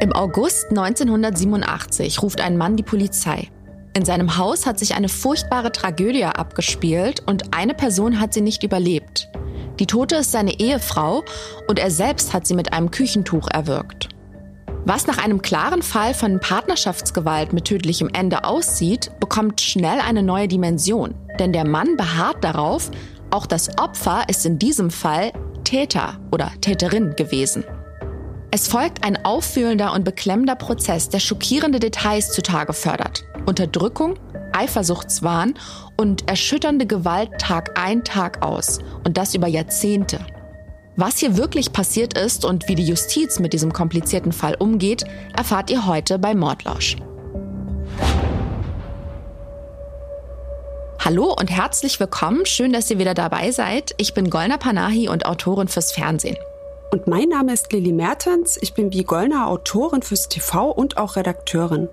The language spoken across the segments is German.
Im August 1987 ruft ein Mann die Polizei. In seinem Haus hat sich eine furchtbare Tragödie abgespielt und eine Person hat sie nicht überlebt. Die Tote ist seine Ehefrau und er selbst hat sie mit einem Küchentuch erwürgt. Was nach einem klaren Fall von Partnerschaftsgewalt mit tödlichem Ende aussieht, bekommt schnell eine neue Dimension. Denn der Mann beharrt darauf, auch das Opfer ist in diesem Fall Täter oder Täterin gewesen. Es folgt ein auffühlender und beklemmender Prozess, der schockierende Details zutage fördert. Unterdrückung, Eifersuchtswahn und erschütternde Gewalt Tag ein, Tag aus. Und das über Jahrzehnte. Was hier wirklich passiert ist und wie die Justiz mit diesem komplizierten Fall umgeht, erfahrt ihr heute bei Mordlausch. Hallo und herzlich willkommen. Schön, dass ihr wieder dabei seid. Ich bin Golna Panahi und Autorin fürs Fernsehen. Und mein Name ist Lilly Mertens. Ich bin wie Gollner Autorin fürs TV und auch Redakteurin.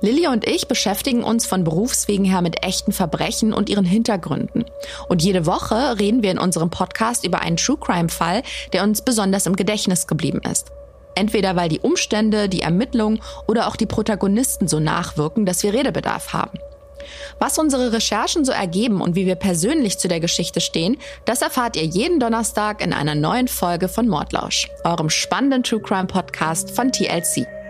Lilly und ich beschäftigen uns von Berufswegen her mit echten Verbrechen und ihren Hintergründen. Und jede Woche reden wir in unserem Podcast über einen True Crime Fall, der uns besonders im Gedächtnis geblieben ist. Entweder weil die Umstände, die Ermittlungen oder auch die Protagonisten so nachwirken, dass wir Redebedarf haben. Was unsere Recherchen so ergeben und wie wir persönlich zu der Geschichte stehen, das erfahrt ihr jeden Donnerstag in einer neuen Folge von Mordlausch, eurem spannenden True Crime Podcast von TLC.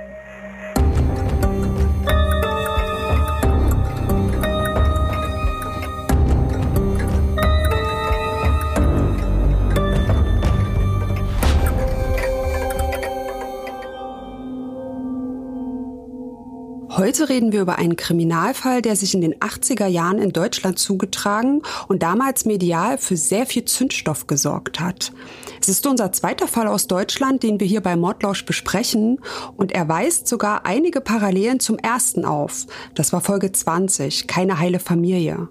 Heute reden wir über einen Kriminalfall, der sich in den 80er Jahren in Deutschland zugetragen und damals medial für sehr viel Zündstoff gesorgt hat. Es ist unser zweiter Fall aus Deutschland, den wir hier bei Mordlausch besprechen und er weist sogar einige Parallelen zum ersten auf. Das war Folge 20, keine heile Familie.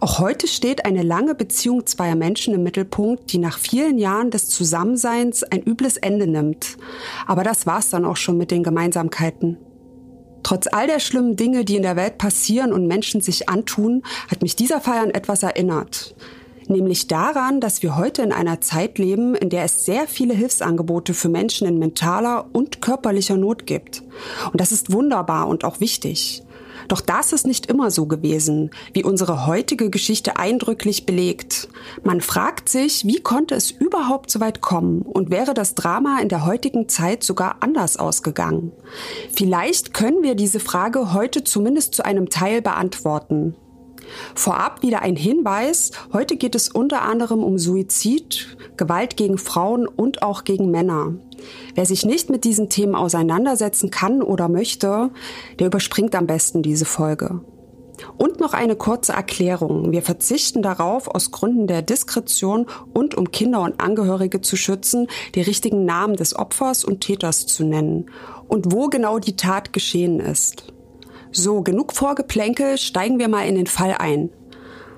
Auch heute steht eine lange Beziehung zweier Menschen im Mittelpunkt, die nach vielen Jahren des Zusammenseins ein übles Ende nimmt. Aber das war's dann auch schon mit den Gemeinsamkeiten. Trotz all der schlimmen Dinge, die in der Welt passieren und Menschen sich antun, hat mich dieser Fall an etwas erinnert. Nämlich daran, dass wir heute in einer Zeit leben, in der es sehr viele Hilfsangebote für Menschen in mentaler und körperlicher Not gibt. Und das ist wunderbar und auch wichtig. Doch das ist nicht immer so gewesen, wie unsere heutige Geschichte eindrücklich belegt. Man fragt sich, wie konnte es überhaupt so weit kommen und wäre das Drama in der heutigen Zeit sogar anders ausgegangen? Vielleicht können wir diese Frage heute zumindest zu einem Teil beantworten. Vorab wieder ein Hinweis. Heute geht es unter anderem um Suizid, Gewalt gegen Frauen und auch gegen Männer. Wer sich nicht mit diesen Themen auseinandersetzen kann oder möchte, der überspringt am besten diese Folge. Und noch eine kurze Erklärung. Wir verzichten darauf, aus Gründen der Diskretion und um Kinder und Angehörige zu schützen, die richtigen Namen des Opfers und Täters zu nennen und wo genau die Tat geschehen ist. So, genug Vorgeplänkel, steigen wir mal in den Fall ein.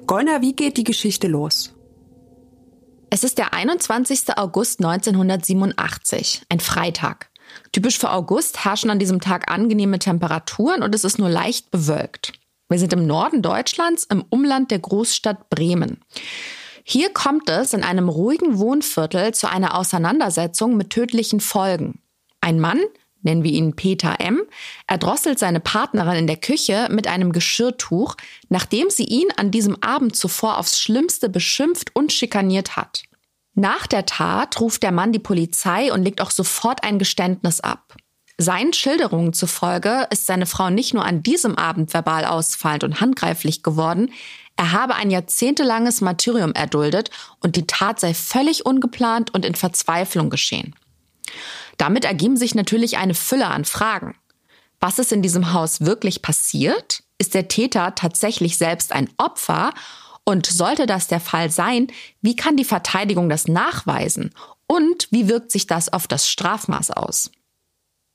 Gollner, wie geht die Geschichte los? Es ist der 21. August 1987, ein Freitag. Typisch für August herrschen an diesem Tag angenehme Temperaturen und es ist nur leicht bewölkt. Wir sind im Norden Deutschlands, im Umland der Großstadt Bremen. Hier kommt es in einem ruhigen Wohnviertel zu einer Auseinandersetzung mit tödlichen Folgen. Ein Mann, nennen wir ihn Peter M., erdrosselt seine Partnerin in der Küche mit einem Geschirrtuch, nachdem sie ihn an diesem Abend zuvor aufs Schlimmste beschimpft und schikaniert hat. Nach der Tat ruft der Mann die Polizei und legt auch sofort ein Geständnis ab. Seinen Schilderungen zufolge ist seine Frau nicht nur an diesem Abend verbal ausfallend und handgreiflich geworden, er habe ein jahrzehntelanges Martyrium erduldet und die Tat sei völlig ungeplant und in Verzweiflung geschehen. Damit ergeben sich natürlich eine Fülle an Fragen. Was ist in diesem Haus wirklich passiert? Ist der Täter tatsächlich selbst ein Opfer? Und sollte das der Fall sein, wie kann die Verteidigung das nachweisen? Und wie wirkt sich das auf das Strafmaß aus?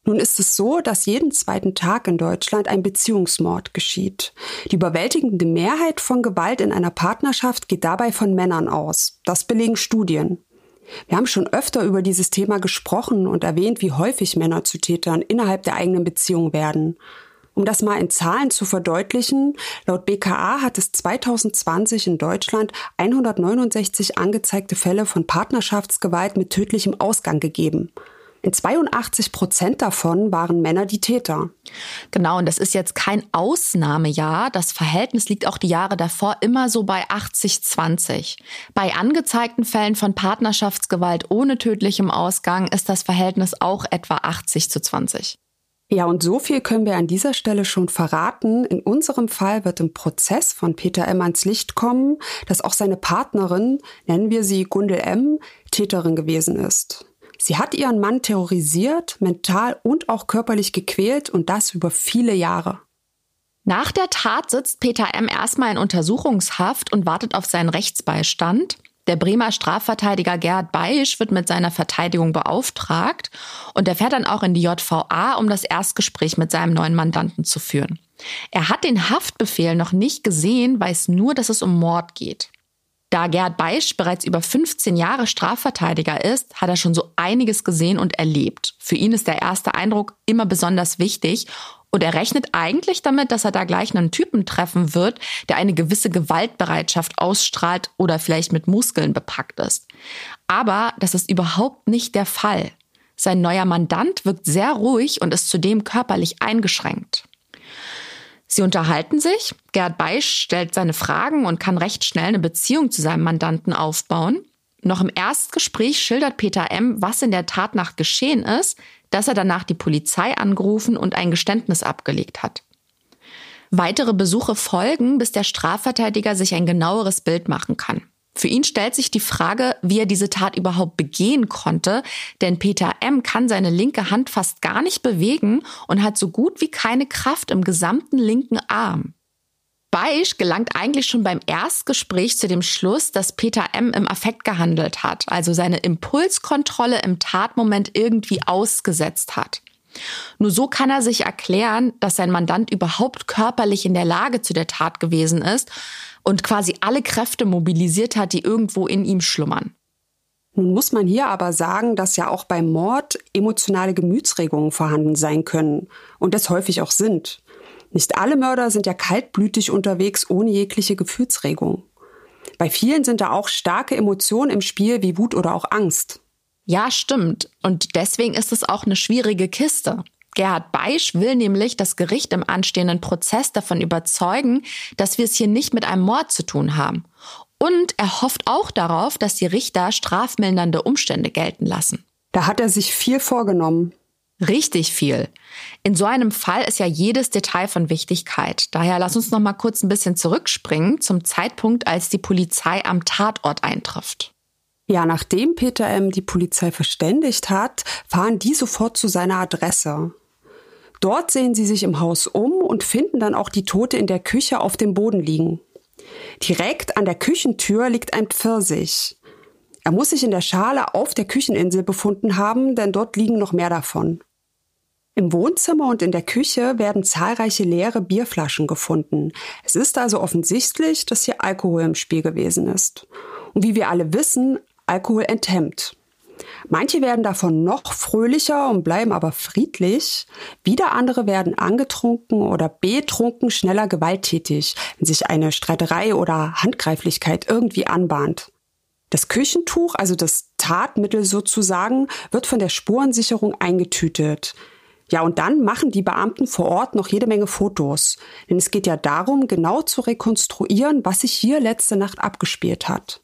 Nun ist es so, dass jeden zweiten Tag in Deutschland ein Beziehungsmord geschieht. Die überwältigende Mehrheit von Gewalt in einer Partnerschaft geht dabei von Männern aus. Das belegen Studien. Wir haben schon öfter über dieses Thema gesprochen und erwähnt, wie häufig Männer zu Tätern innerhalb der eigenen Beziehung werden. Um das mal in Zahlen zu verdeutlichen, laut BKA hat es 2020 in Deutschland 169 angezeigte Fälle von Partnerschaftsgewalt mit tödlichem Ausgang gegeben. In 82 Prozent davon waren Männer die Täter. Genau, und das ist jetzt kein Ausnahmejahr. Das Verhältnis liegt auch die Jahre davor immer so bei 80-20. Bei angezeigten Fällen von Partnerschaftsgewalt ohne tödlichem Ausgang ist das Verhältnis auch etwa 80 zu 20. Ja, und so viel können wir an dieser Stelle schon verraten. In unserem Fall wird im Prozess von Peter M. ans Licht kommen, dass auch seine Partnerin, nennen wir sie Gundel M., Täterin gewesen ist. Sie hat ihren Mann terrorisiert, mental und auch körperlich gequält und das über viele Jahre. Nach der Tat sitzt Peter M. erstmal in Untersuchungshaft und wartet auf seinen Rechtsbeistand. Der Bremer Strafverteidiger Gerhard Beisch wird mit seiner Verteidigung beauftragt und er fährt dann auch in die JVA, um das Erstgespräch mit seinem neuen Mandanten zu führen. Er hat den Haftbefehl noch nicht gesehen, weiß nur, dass es um Mord geht. Da Gerhard Beisch bereits über 15 Jahre Strafverteidiger ist, hat er schon so einiges gesehen und erlebt. Für ihn ist der erste Eindruck immer besonders wichtig und er rechnet eigentlich damit, dass er da gleich einen Typen treffen wird, der eine gewisse Gewaltbereitschaft ausstrahlt oder vielleicht mit Muskeln bepackt ist. Aber das ist überhaupt nicht der Fall. Sein neuer Mandant wirkt sehr ruhig und ist zudem körperlich eingeschränkt. Sie unterhalten sich, Gerd Beisch stellt seine Fragen und kann recht schnell eine Beziehung zu seinem Mandanten aufbauen. Noch im Erstgespräch schildert Peter M., was in der Tatnacht geschehen ist, dass er danach die Polizei angerufen und ein Geständnis abgelegt hat. Weitere Besuche folgen, bis der Strafverteidiger sich ein genaueres Bild machen kann. Für ihn stellt sich die Frage, wie er diese Tat überhaupt begehen konnte, denn Peter M. kann seine linke Hand fast gar nicht bewegen und hat so gut wie keine Kraft im gesamten linken Arm. Beisch gelangt eigentlich schon beim Erstgespräch zu dem Schluss, dass Peter M. im Affekt gehandelt hat, also seine Impulskontrolle im Tatmoment irgendwie ausgesetzt hat. Nur so kann er sich erklären, dass sein Mandant überhaupt körperlich in der Lage zu der Tat gewesen ist und quasi alle Kräfte mobilisiert hat, die irgendwo in ihm schlummern. Nun muss man hier aber sagen, dass ja auch beim Mord emotionale Gemütsregungen vorhanden sein können und es häufig auch sind. Nicht alle Mörder sind ja kaltblütig unterwegs ohne jegliche Gefühlsregung. Bei vielen sind da auch starke Emotionen im Spiel wie Wut oder auch Angst. Ja, stimmt. Und deswegen ist es auch eine schwierige Kiste. Gerhard Beisch will nämlich das Gericht im anstehenden Prozess davon überzeugen, dass wir es hier nicht mit einem Mord zu tun haben. Und er hofft auch darauf, dass die Richter strafmildernde Umstände gelten lassen. Da hat er sich viel vorgenommen. Richtig viel. In so einem Fall ist ja jedes Detail von Wichtigkeit. Daher lass uns noch mal kurz ein bisschen zurückspringen zum Zeitpunkt, als die Polizei am Tatort eintrifft. Ja, nachdem Peter M. die Polizei verständigt hat, fahren die sofort zu seiner Adresse. Dort sehen sie sich im Haus um und finden dann auch die Tote in der Küche auf dem Boden liegen. Direkt an der Küchentür liegt ein Pfirsich. Er muss sich in der Schale auf der Kücheninsel befunden haben, denn dort liegen noch mehr davon. Im Wohnzimmer und in der Küche werden zahlreiche leere Bierflaschen gefunden. Es ist also offensichtlich, dass hier Alkohol im Spiel gewesen ist. Und wie wir alle wissen, Alkohol enthemmt. Manche werden davon noch fröhlicher und bleiben aber friedlich. Wieder andere werden angetrunken oder betrunken schneller gewalttätig, wenn sich eine Streiterei oder Handgreiflichkeit irgendwie anbahnt. Das Küchentuch, also das Tatmittel sozusagen, wird von der Spurensicherung eingetütet. Ja, und dann machen die Beamten vor Ort noch jede Menge Fotos. Denn es geht ja darum, genau zu rekonstruieren, was sich hier letzte Nacht abgespielt hat.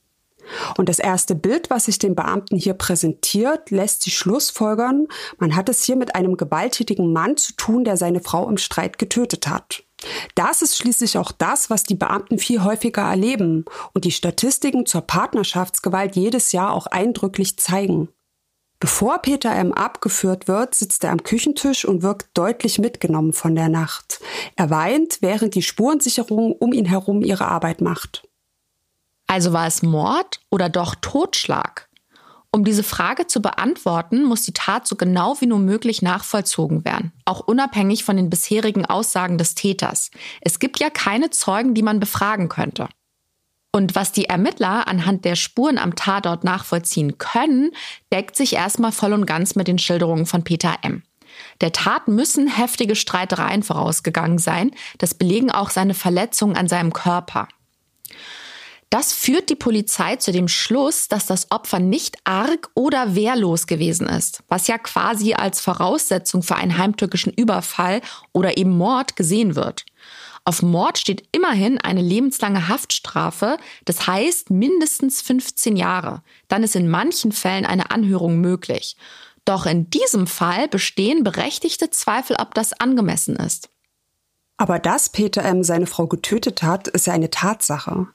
Und das erste Bild, was sich den Beamten hier präsentiert, lässt sie schlussfolgern, man hat es hier mit einem gewalttätigen Mann zu tun, der seine Frau im Streit getötet hat. Das ist schließlich auch das, was die Beamten viel häufiger erleben und die Statistiken zur Partnerschaftsgewalt jedes Jahr auch eindrücklich zeigen. Bevor Peter M. abgeführt wird, sitzt er am Küchentisch und wirkt deutlich mitgenommen von der Nacht. Er weint, während die Spurensicherung um ihn herum ihre Arbeit macht. Also war es Mord oder doch Totschlag? Um diese Frage zu beantworten, muss die Tat so genau wie nur möglich nachvollzogen werden, auch unabhängig von den bisherigen Aussagen des Täters. Es gibt ja keine Zeugen, die man befragen könnte. Und was die Ermittler anhand der Spuren am Tatort nachvollziehen können, deckt sich erstmal voll und ganz mit den Schilderungen von Peter M. Der Tat müssen heftige Streitereien vorausgegangen sein, das belegen auch seine Verletzungen an seinem Körper. Das führt die Polizei zu dem Schluss, dass das Opfer nicht arg oder wehrlos gewesen ist, was ja quasi als Voraussetzung für einen heimtückischen Überfall oder eben Mord gesehen wird. Auf Mord steht immerhin eine lebenslange Haftstrafe, das heißt mindestens 15 Jahre. Dann ist in manchen Fällen eine Anhörung möglich. Doch in diesem Fall bestehen berechtigte Zweifel, ob das angemessen ist. Aber dass Peter M. seine Frau getötet hat, ist ja eine Tatsache.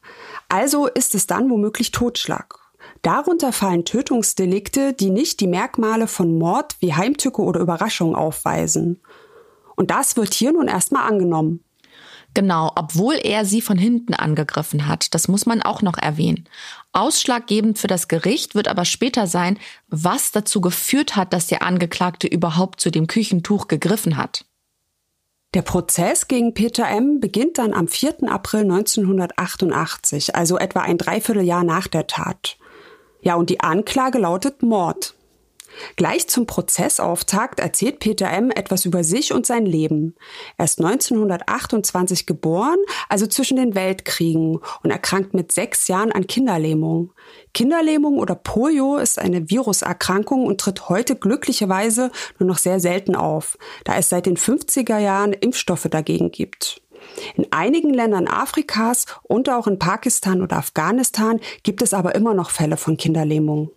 Also ist es dann womöglich Totschlag. Darunter fallen Tötungsdelikte, die nicht die Merkmale von Mord wie Heimtücke oder Überraschung aufweisen. Und das wird hier nun erstmal angenommen. Genau, obwohl er sie von hinten angegriffen hat. Das muss man auch noch erwähnen. Ausschlaggebend für das Gericht wird aber später sein, was dazu geführt hat, dass der Angeklagte überhaupt zu dem Küchentuch gegriffen hat. Der Prozess gegen Peter M. beginnt dann am 4. April 1988, also etwa ein Dreivierteljahr nach der Tat. Ja, und die Anklage lautet Mord. Gleich zum Prozessauftakt erzählt Peter M. etwas über sich und sein Leben. Er ist 1928 geboren, also zwischen den Weltkriegen, und erkrankt mit sechs Jahren an Kinderlähmung. Kinderlähmung oder Polio ist eine Viruserkrankung und tritt heute glücklicherweise nur noch sehr selten auf, da es seit den 50er Jahren Impfstoffe dagegen gibt. In einigen Ländern Afrikas und auch in Pakistan oder Afghanistan gibt es aber immer noch Fälle von Kinderlähmung.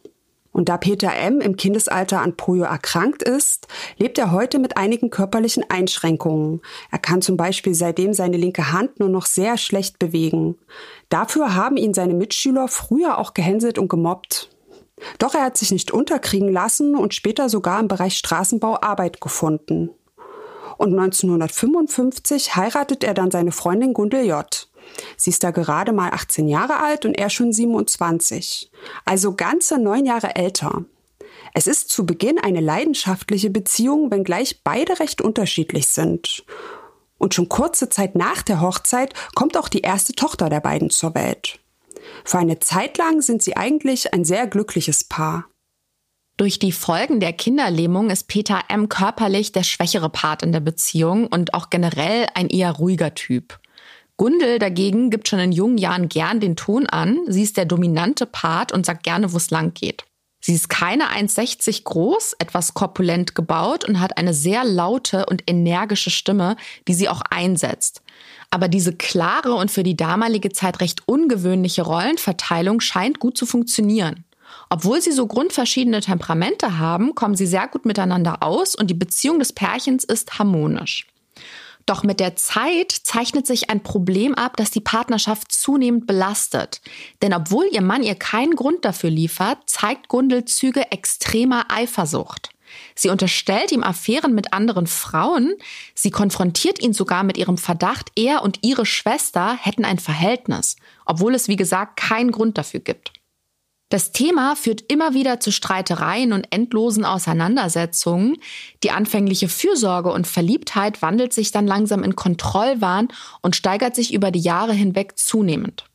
Und da Peter M. im Kindesalter an Polio erkrankt ist, lebt er heute mit einigen körperlichen Einschränkungen. Er kann zum Beispiel seitdem seine linke Hand nur noch sehr schlecht bewegen. Dafür haben ihn seine Mitschüler früher auch gehänselt und gemobbt. Doch er hat sich nicht unterkriegen lassen und später sogar im Bereich Straßenbau Arbeit gefunden. Und 1955 heiratet er dann seine Freundin Gundel J. Sie ist da gerade mal 18 Jahre alt und er schon 27. Also ganze neun Jahre älter. Es ist zu Beginn eine leidenschaftliche Beziehung, wenngleich beide recht unterschiedlich sind. Und schon kurze Zeit nach der Hochzeit kommt auch die erste Tochter der beiden zur Welt. Für eine Zeit lang sind sie eigentlich ein sehr glückliches Paar. Durch die Folgen der Kinderlähmung ist Peter M. körperlich der schwächere Part in der Beziehung und auch generell ein eher ruhiger Typ. Gundel dagegen gibt schon in jungen Jahren gern den Ton an. Sie ist der dominante Part und sagt gerne, wo es lang geht. Sie ist keine 1,60 groß, etwas korpulent gebaut und hat eine sehr laute und energische Stimme, die sie auch einsetzt. Aber diese klare und für die damalige Zeit recht ungewöhnliche Rollenverteilung scheint gut zu funktionieren. Obwohl sie so grundverschiedene Temperamente haben, kommen sie sehr gut miteinander aus und die Beziehung des Pärchens ist harmonisch. Doch mit der Zeit zeichnet sich ein Problem ab, das die Partnerschaft zunehmend belastet. Denn obwohl ihr Mann ihr keinen Grund dafür liefert, zeigt Gundel Züge extremer Eifersucht. Sie unterstellt ihm Affären mit anderen Frauen. Sie konfrontiert ihn sogar mit ihrem Verdacht, er und ihre Schwester hätten ein Verhältnis, obwohl es wie gesagt keinen Grund dafür gibt. Das Thema führt immer wieder zu Streitereien und endlosen Auseinandersetzungen. Die anfängliche Fürsorge und Verliebtheit wandelt sich dann langsam in Kontrollwahn und steigert sich über die Jahre hinweg zunehmend.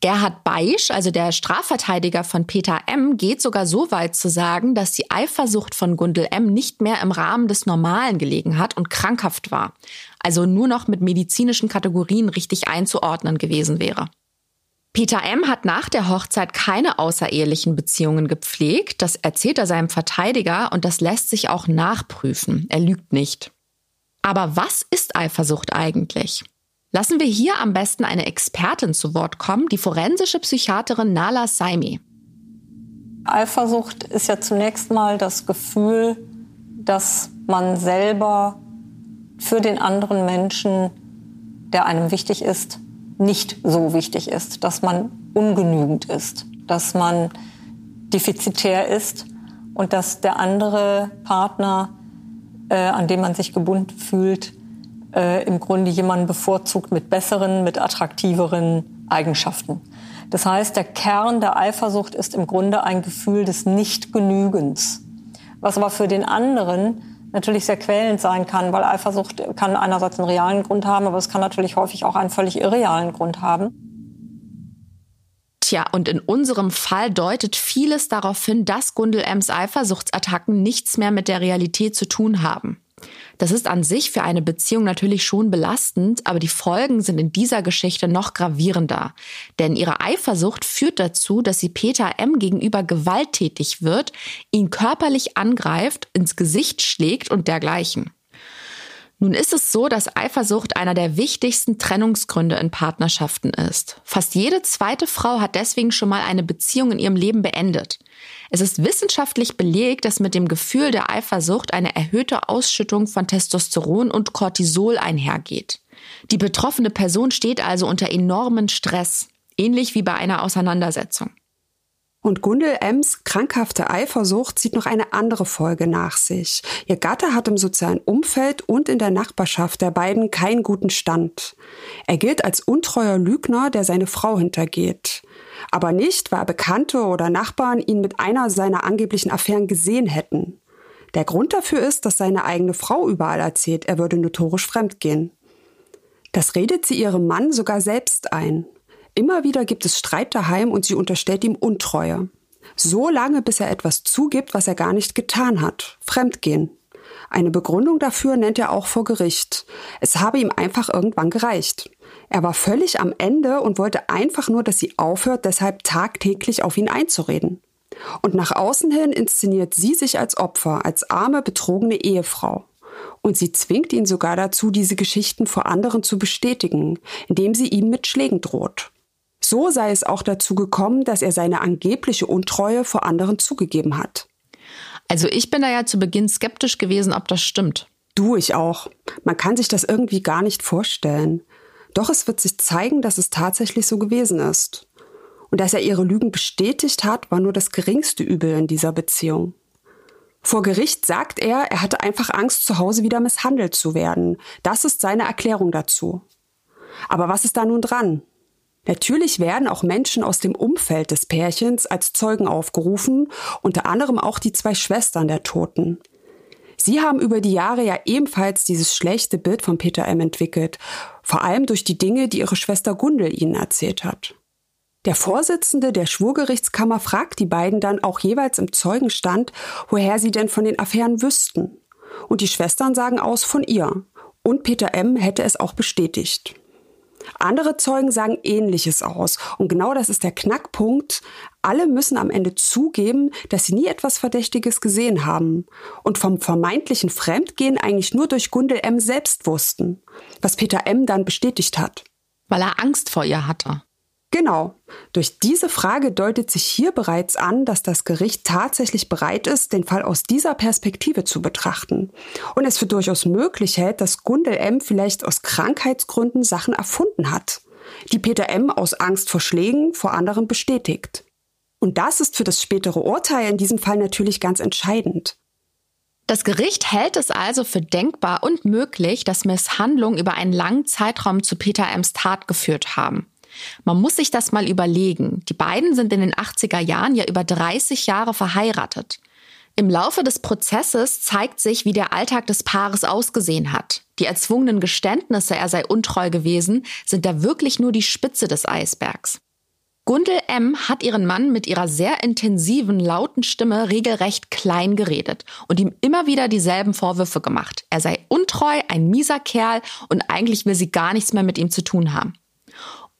Gerhard Beisch, also der Strafverteidiger von Peter M., geht sogar so weit zu sagen, dass die Eifersucht von Gundel M. nicht mehr im Rahmen des Normalen gelegen hat und krankhaft war, also nur noch mit medizinischen Kategorien richtig einzuordnen gewesen wäre. Peter M. hat nach der Hochzeit keine außerehelichen Beziehungen gepflegt. Das erzählt er seinem Verteidiger und das lässt sich auch nachprüfen. Er lügt nicht. Aber was ist Eifersucht eigentlich? Lassen wir hier am besten eine Expertin zu Wort kommen, die forensische Psychiaterin Nala Saimi. Eifersucht ist ja zunächst mal das Gefühl, dass man selber für den anderen Menschen, der einem wichtig ist, nicht so wichtig ist, dass man ungenügend ist, dass man defizitär ist und dass der andere Partner, äh, an dem man sich gebunden fühlt, äh, im Grunde jemanden bevorzugt mit besseren, mit attraktiveren Eigenschaften. Das heißt, der Kern der Eifersucht ist im Grunde ein Gefühl des Nichtgenügens, was aber für den anderen natürlich sehr quälend sein kann, weil Eifersucht kann einerseits einen realen Grund haben, aber es kann natürlich häufig auch einen völlig irrealen Grund haben. Tja, und in unserem Fall deutet vieles darauf hin, dass Gundel Ems Eifersuchtsattacken nichts mehr mit der Realität zu tun haben. Das ist an sich für eine Beziehung natürlich schon belastend, aber die Folgen sind in dieser Geschichte noch gravierender. Denn ihre Eifersucht führt dazu, dass sie Peter M. gegenüber gewalttätig wird, ihn körperlich angreift, ins Gesicht schlägt und dergleichen. Nun ist es so, dass Eifersucht einer der wichtigsten Trennungsgründe in Partnerschaften ist. Fast jede zweite Frau hat deswegen schon mal eine Beziehung in ihrem Leben beendet. Es ist wissenschaftlich belegt, dass mit dem Gefühl der Eifersucht eine erhöhte Ausschüttung von Testosteron und Cortisol einhergeht. Die betroffene Person steht also unter enormen Stress, ähnlich wie bei einer Auseinandersetzung. Und Gundel Ems krankhafte Eifersucht zieht noch eine andere Folge nach sich. Ihr Gatte hat im sozialen Umfeld und in der Nachbarschaft der beiden keinen guten Stand. Er gilt als untreuer Lügner, der seine Frau hintergeht. Aber nicht, weil Bekannte oder Nachbarn ihn mit einer seiner angeblichen Affären gesehen hätten. Der Grund dafür ist, dass seine eigene Frau überall erzählt, er würde notorisch fremdgehen. Das redet sie ihrem Mann sogar selbst ein. Immer wieder gibt es Streit daheim und sie unterstellt ihm Untreue. So lange, bis er etwas zugibt, was er gar nicht getan hat. Fremdgehen. Eine Begründung dafür nennt er auch vor Gericht. Es habe ihm einfach irgendwann gereicht. Er war völlig am Ende und wollte einfach nur, dass sie aufhört, deshalb tagtäglich auf ihn einzureden. Und nach außen hin inszeniert sie sich als Opfer, als arme, betrogene Ehefrau. Und sie zwingt ihn sogar dazu, diese Geschichten vor anderen zu bestätigen, indem sie ihm mit Schlägen droht. So sei es auch dazu gekommen, dass er seine angebliche Untreue vor anderen zugegeben hat. Also ich bin da ja zu Beginn skeptisch gewesen, ob das stimmt. Du, ich auch. Man kann sich das irgendwie gar nicht vorstellen. Doch es wird sich zeigen, dass es tatsächlich so gewesen ist. Und dass er ihre Lügen bestätigt hat, war nur das geringste Übel in dieser Beziehung. Vor Gericht sagt er, er hatte einfach Angst, zu Hause wieder misshandelt zu werden. Das ist seine Erklärung dazu. Aber was ist da nun dran? Natürlich werden auch Menschen aus dem Umfeld des Pärchens als Zeugen aufgerufen, unter anderem auch die zwei Schwestern der Toten. Sie haben über die Jahre ja ebenfalls dieses schlechte Bild von Peter M. entwickelt, vor allem durch die Dinge, die ihre Schwester Gundel ihnen erzählt hat. Der Vorsitzende der Schwurgerichtskammer fragt die beiden dann auch jeweils im Zeugenstand, woher sie denn von den Affären wüssten. Und die Schwestern sagen aus von ihr. Und Peter M. hätte es auch bestätigt. Andere Zeugen sagen Ähnliches aus. Und genau das ist der Knackpunkt. Alle müssen am Ende zugeben, dass sie nie etwas Verdächtiges gesehen haben und vom vermeintlichen Fremdgehen eigentlich nur durch Gundel M. selbst wussten, was Peter M. dann bestätigt hat. Weil er Angst vor ihr hatte. Genau. Durch diese Frage deutet sich hier bereits an, dass das Gericht tatsächlich bereit ist, den Fall aus dieser Perspektive zu betrachten und es für durchaus möglich hält, dass Gundel M. vielleicht aus Krankheitsgründen Sachen erfunden hat, die Peter M. aus Angst vor Schlägen vor anderen bestätigt. Und das ist für das spätere Urteil in diesem Fall natürlich ganz entscheidend. Das Gericht hält es also für denkbar und möglich, dass Misshandlungen über einen langen Zeitraum zu Peter M.s Tat geführt haben. Man muss sich das mal überlegen. Die beiden sind in den 80er Jahren ja über 30 Jahre verheiratet. Im Laufe des Prozesses zeigt sich, wie der Alltag des Paares ausgesehen hat. Die erzwungenen Geständnisse, er sei untreu gewesen, sind da wirklich nur die Spitze des Eisbergs. Gundel M. hat ihren Mann mit ihrer sehr intensiven, lauten Stimme regelrecht klein geredet und ihm immer wieder dieselben Vorwürfe gemacht. Er sei untreu, ein mieser Kerl und eigentlich will sie gar nichts mehr mit ihm zu tun haben.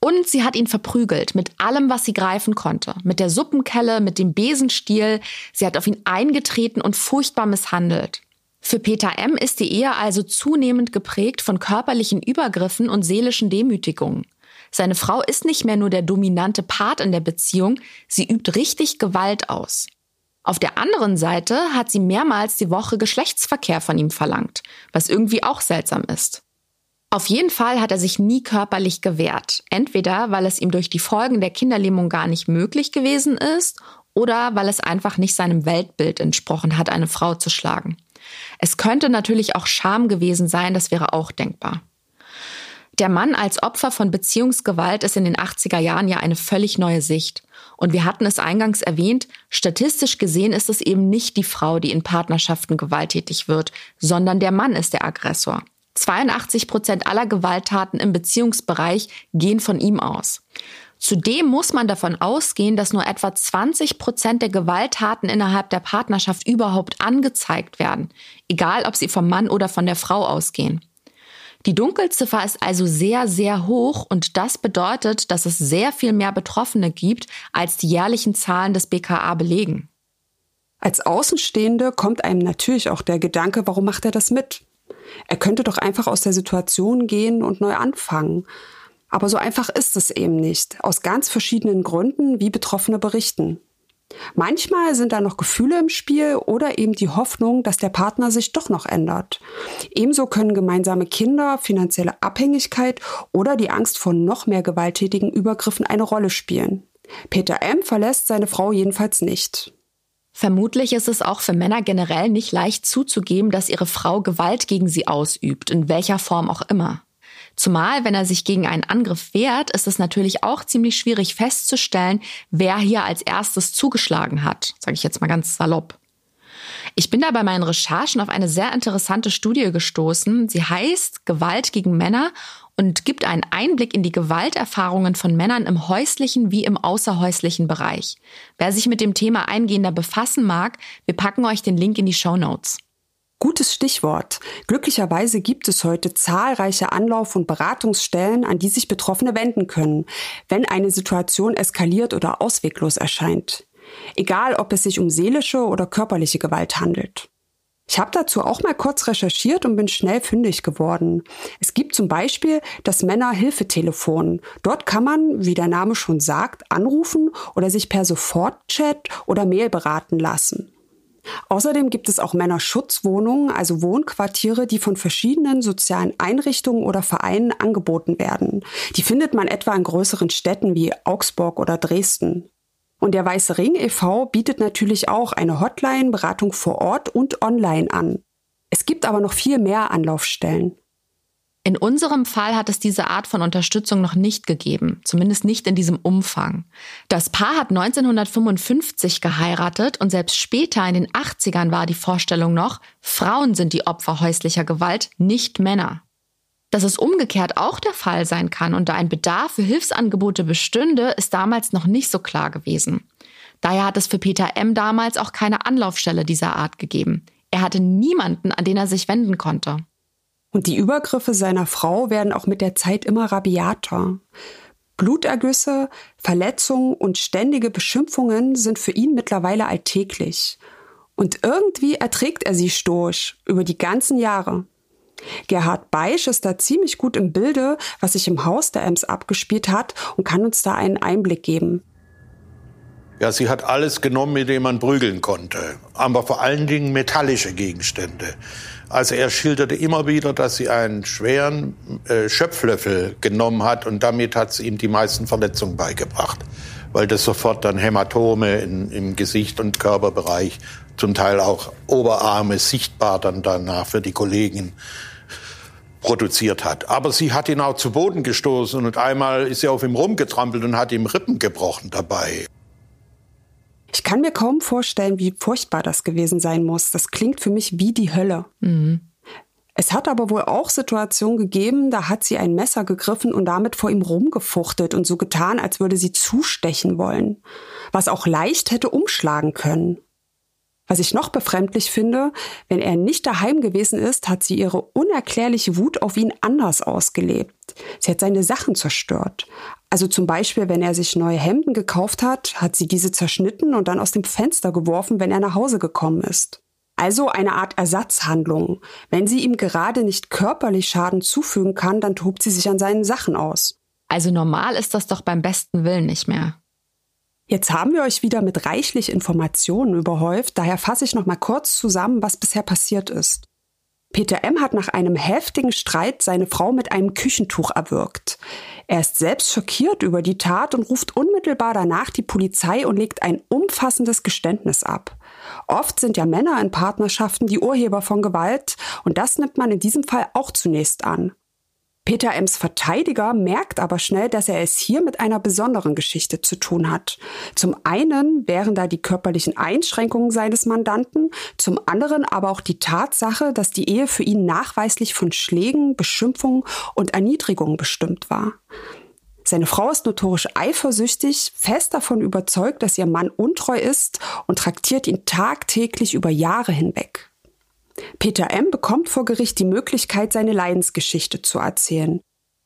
Und sie hat ihn verprügelt mit allem, was sie greifen konnte. Mit der Suppenkelle, mit dem Besenstiel. Sie hat auf ihn eingetreten und furchtbar misshandelt. Für Peter M. ist die Ehe also zunehmend geprägt von körperlichen Übergriffen und seelischen Demütigungen. Seine Frau ist nicht mehr nur der dominante Part in der Beziehung, sie übt richtig Gewalt aus. Auf der anderen Seite hat sie mehrmals die Woche Geschlechtsverkehr von ihm verlangt, was irgendwie auch seltsam ist. Auf jeden Fall hat er sich nie körperlich gewehrt. Entweder weil es ihm durch die Folgen der Kinderlähmung gar nicht möglich gewesen ist oder weil es einfach nicht seinem Weltbild entsprochen hat, eine Frau zu schlagen. Es könnte natürlich auch Scham gewesen sein, das wäre auch denkbar. Der Mann als Opfer von Beziehungsgewalt ist in den 80er Jahren ja eine völlig neue Sicht. Und wir hatten es eingangs erwähnt, statistisch gesehen ist es eben nicht die Frau, die in Partnerschaften gewalttätig wird, sondern der Mann ist der Aggressor. 82 Prozent aller Gewalttaten im Beziehungsbereich gehen von ihm aus. Zudem muss man davon ausgehen, dass nur etwa 20 Prozent der Gewalttaten innerhalb der Partnerschaft überhaupt angezeigt werden, egal ob sie vom Mann oder von der Frau ausgehen. Die Dunkelziffer ist also sehr, sehr hoch und das bedeutet, dass es sehr viel mehr Betroffene gibt, als die jährlichen Zahlen des BKA belegen. Als Außenstehende kommt einem natürlich auch der Gedanke, warum macht er das mit? Er könnte doch einfach aus der Situation gehen und neu anfangen. Aber so einfach ist es eben nicht, aus ganz verschiedenen Gründen, wie Betroffene berichten. Manchmal sind da noch Gefühle im Spiel oder eben die Hoffnung, dass der Partner sich doch noch ändert. Ebenso können gemeinsame Kinder, finanzielle Abhängigkeit oder die Angst vor noch mehr gewalttätigen Übergriffen eine Rolle spielen. Peter M. verlässt seine Frau jedenfalls nicht. Vermutlich ist es auch für Männer generell nicht leicht zuzugeben, dass ihre Frau Gewalt gegen sie ausübt, in welcher Form auch immer. Zumal, wenn er sich gegen einen Angriff wehrt, ist es natürlich auch ziemlich schwierig festzustellen, wer hier als erstes zugeschlagen hat, sage ich jetzt mal ganz salopp. Ich bin da bei meinen Recherchen auf eine sehr interessante Studie gestoßen. Sie heißt Gewalt gegen Männer und gibt einen Einblick in die Gewalterfahrungen von Männern im häuslichen wie im außerhäuslichen Bereich. Wer sich mit dem Thema eingehender befassen mag, wir packen euch den Link in die Show Notes. Gutes Stichwort. Glücklicherweise gibt es heute zahlreiche Anlauf- und Beratungsstellen, an die sich Betroffene wenden können, wenn eine Situation eskaliert oder ausweglos erscheint. Egal, ob es sich um seelische oder körperliche Gewalt handelt. Ich habe dazu auch mal kurz recherchiert und bin schnell fündig geworden. Es gibt zum Beispiel das Männerhilfetelefon. Dort kann man, wie der Name schon sagt, anrufen oder sich per Sofortchat oder Mail beraten lassen. Außerdem gibt es auch Männerschutzwohnungen, also Wohnquartiere, die von verschiedenen sozialen Einrichtungen oder Vereinen angeboten werden. Die findet man etwa in größeren Städten wie Augsburg oder Dresden. Und der Weiße Ring e.V. bietet natürlich auch eine Hotline, Beratung vor Ort und online an. Es gibt aber noch viel mehr Anlaufstellen. In unserem Fall hat es diese Art von Unterstützung noch nicht gegeben, zumindest nicht in diesem Umfang. Das Paar hat 1955 geheiratet und selbst später in den 80ern war die Vorstellung noch, Frauen sind die Opfer häuslicher Gewalt, nicht Männer. Dass es umgekehrt auch der Fall sein kann und da ein Bedarf für Hilfsangebote bestünde, ist damals noch nicht so klar gewesen. Daher hat es für Peter M. damals auch keine Anlaufstelle dieser Art gegeben. Er hatte niemanden, an den er sich wenden konnte. Und die Übergriffe seiner Frau werden auch mit der Zeit immer rabiater. Blutergüsse, Verletzungen und ständige Beschimpfungen sind für ihn mittlerweile alltäglich. Und irgendwie erträgt er sie stoisch über die ganzen Jahre. Gerhard Beisch ist da ziemlich gut im Bilde, was sich im Haus der Ems abgespielt hat und kann uns da einen Einblick geben. Ja, sie hat alles genommen, mit dem man prügeln konnte, aber vor allen Dingen metallische Gegenstände. Also er schilderte immer wieder, dass sie einen schweren äh, Schöpflöffel genommen hat und damit hat sie ihm die meisten Verletzungen beigebracht, weil das sofort dann Hämatome in, im Gesicht und Körperbereich, zum Teil auch Oberarme sichtbar dann danach für die Kollegen produziert hat. Aber sie hat ihn auch zu Boden gestoßen und einmal ist sie auf ihm rumgetrampelt und hat ihm Rippen gebrochen dabei. Ich kann mir kaum vorstellen, wie furchtbar das gewesen sein muss. Das klingt für mich wie die Hölle. Mhm. Es hat aber wohl auch Situationen gegeben, da hat sie ein Messer gegriffen und damit vor ihm rumgefuchtet und so getan, als würde sie zustechen wollen, was auch leicht hätte umschlagen können. Was ich noch befremdlich finde, wenn er nicht daheim gewesen ist, hat sie ihre unerklärliche Wut auf ihn anders ausgelebt. Sie hat seine Sachen zerstört. Also zum Beispiel, wenn er sich neue Hemden gekauft hat, hat sie diese zerschnitten und dann aus dem Fenster geworfen, wenn er nach Hause gekommen ist. Also eine Art Ersatzhandlung. Wenn sie ihm gerade nicht körperlich Schaden zufügen kann, dann tobt sie sich an seinen Sachen aus. Also normal ist das doch beim besten Willen nicht mehr. Jetzt haben wir euch wieder mit reichlich Informationen überhäuft, daher fasse ich noch mal kurz zusammen, was bisher passiert ist. Peter M. hat nach einem heftigen Streit seine Frau mit einem Küchentuch erwürgt. Er ist selbst schockiert über die Tat und ruft unmittelbar danach die Polizei und legt ein umfassendes Geständnis ab. Oft sind ja Männer in Partnerschaften die Urheber von Gewalt und das nimmt man in diesem Fall auch zunächst an. Peter Ems Verteidiger merkt aber schnell, dass er es hier mit einer besonderen Geschichte zu tun hat. Zum einen wären da die körperlichen Einschränkungen seines Mandanten, zum anderen aber auch die Tatsache, dass die Ehe für ihn nachweislich von Schlägen, Beschimpfungen und Erniedrigungen bestimmt war. Seine Frau ist notorisch eifersüchtig, fest davon überzeugt, dass ihr Mann untreu ist und traktiert ihn tagtäglich über Jahre hinweg. Peter M. bekommt vor Gericht die Möglichkeit, seine Leidensgeschichte zu erzählen.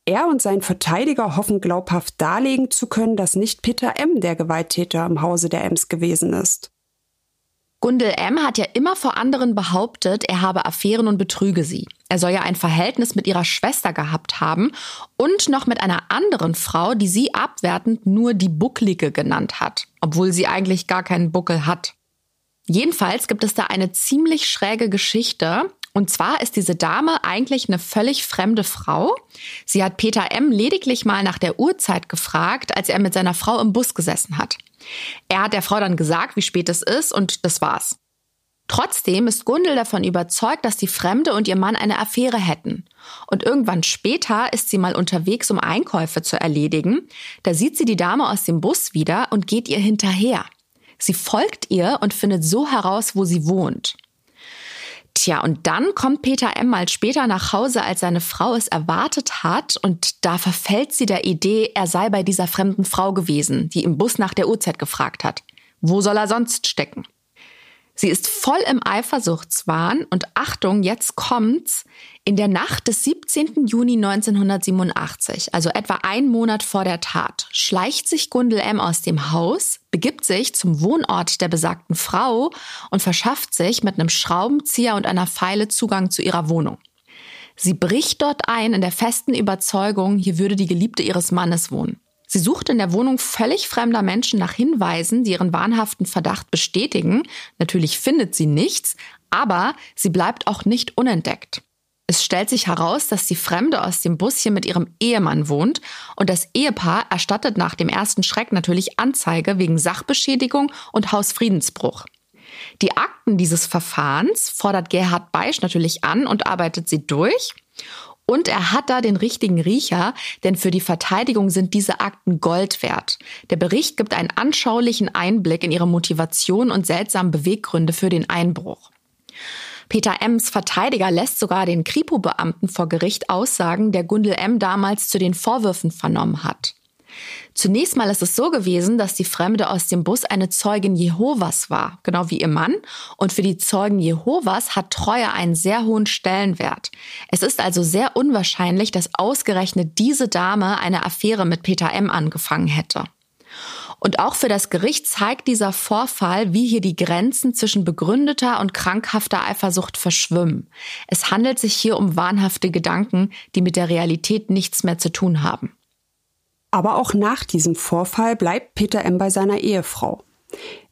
Er und sein Verteidiger hoffen glaubhaft darlegen zu können, dass nicht Peter M. der Gewalttäter im Hause der Ems gewesen ist. Gundel M. hat ja immer vor anderen behauptet, er habe Affären und betrüge sie. Er soll ja ein Verhältnis mit ihrer Schwester gehabt haben und noch mit einer anderen Frau, die sie abwertend nur die Bucklige genannt hat, obwohl sie eigentlich gar keinen Buckel hat. Jedenfalls gibt es da eine ziemlich schräge Geschichte. Und zwar ist diese Dame eigentlich eine völlig fremde Frau. Sie hat Peter M. lediglich mal nach der Uhrzeit gefragt, als er mit seiner Frau im Bus gesessen hat. Er hat der Frau dann gesagt, wie spät es ist und das war's. Trotzdem ist Gundel davon überzeugt, dass die Fremde und ihr Mann eine Affäre hätten. Und irgendwann später ist sie mal unterwegs, um Einkäufe zu erledigen. Da sieht sie die Dame aus dem Bus wieder und geht ihr hinterher. Sie folgt ihr und findet so heraus, wo sie wohnt. Tja, und dann kommt Peter M. mal später nach Hause, als seine Frau es erwartet hat, und da verfällt sie der Idee, er sei bei dieser fremden Frau gewesen, die im Bus nach der Uhrzeit gefragt hat. Wo soll er sonst stecken? Sie ist voll im Eifersuchtswahn und Achtung, jetzt kommt's. In der Nacht des 17. Juni 1987, also etwa ein Monat vor der Tat, schleicht sich Gundel M. aus dem Haus, begibt sich zum Wohnort der besagten Frau und verschafft sich mit einem Schraubenzieher und einer Pfeile Zugang zu ihrer Wohnung. Sie bricht dort ein in der festen Überzeugung, hier würde die Geliebte ihres Mannes wohnen. Sie sucht in der Wohnung völlig fremder Menschen nach Hinweisen, die ihren wahnhaften Verdacht bestätigen. Natürlich findet sie nichts, aber sie bleibt auch nicht unentdeckt. Es stellt sich heraus, dass die Fremde aus dem Bus hier mit ihrem Ehemann wohnt und das Ehepaar erstattet nach dem ersten Schreck natürlich Anzeige wegen Sachbeschädigung und Hausfriedensbruch. Die Akten dieses Verfahrens fordert Gerhard Beisch natürlich an und arbeitet sie durch. Und er hat da den richtigen Riecher, denn für die Verteidigung sind diese Akten Gold wert. Der Bericht gibt einen anschaulichen Einblick in ihre Motivation und seltsamen Beweggründe für den Einbruch. Peter M.'s Verteidiger lässt sogar den Kripo-Beamten vor Gericht aussagen, der Gundel M. damals zu den Vorwürfen vernommen hat. Zunächst mal ist es so gewesen, dass die Fremde aus dem Bus eine Zeugin Jehovas war, genau wie ihr Mann. Und für die Zeugen Jehovas hat Treue einen sehr hohen Stellenwert. Es ist also sehr unwahrscheinlich, dass ausgerechnet diese Dame eine Affäre mit Peter M. angefangen hätte. Und auch für das Gericht zeigt dieser Vorfall, wie hier die Grenzen zwischen begründeter und krankhafter Eifersucht verschwimmen. Es handelt sich hier um wahnhafte Gedanken, die mit der Realität nichts mehr zu tun haben. Aber auch nach diesem Vorfall bleibt Peter M. bei seiner Ehefrau.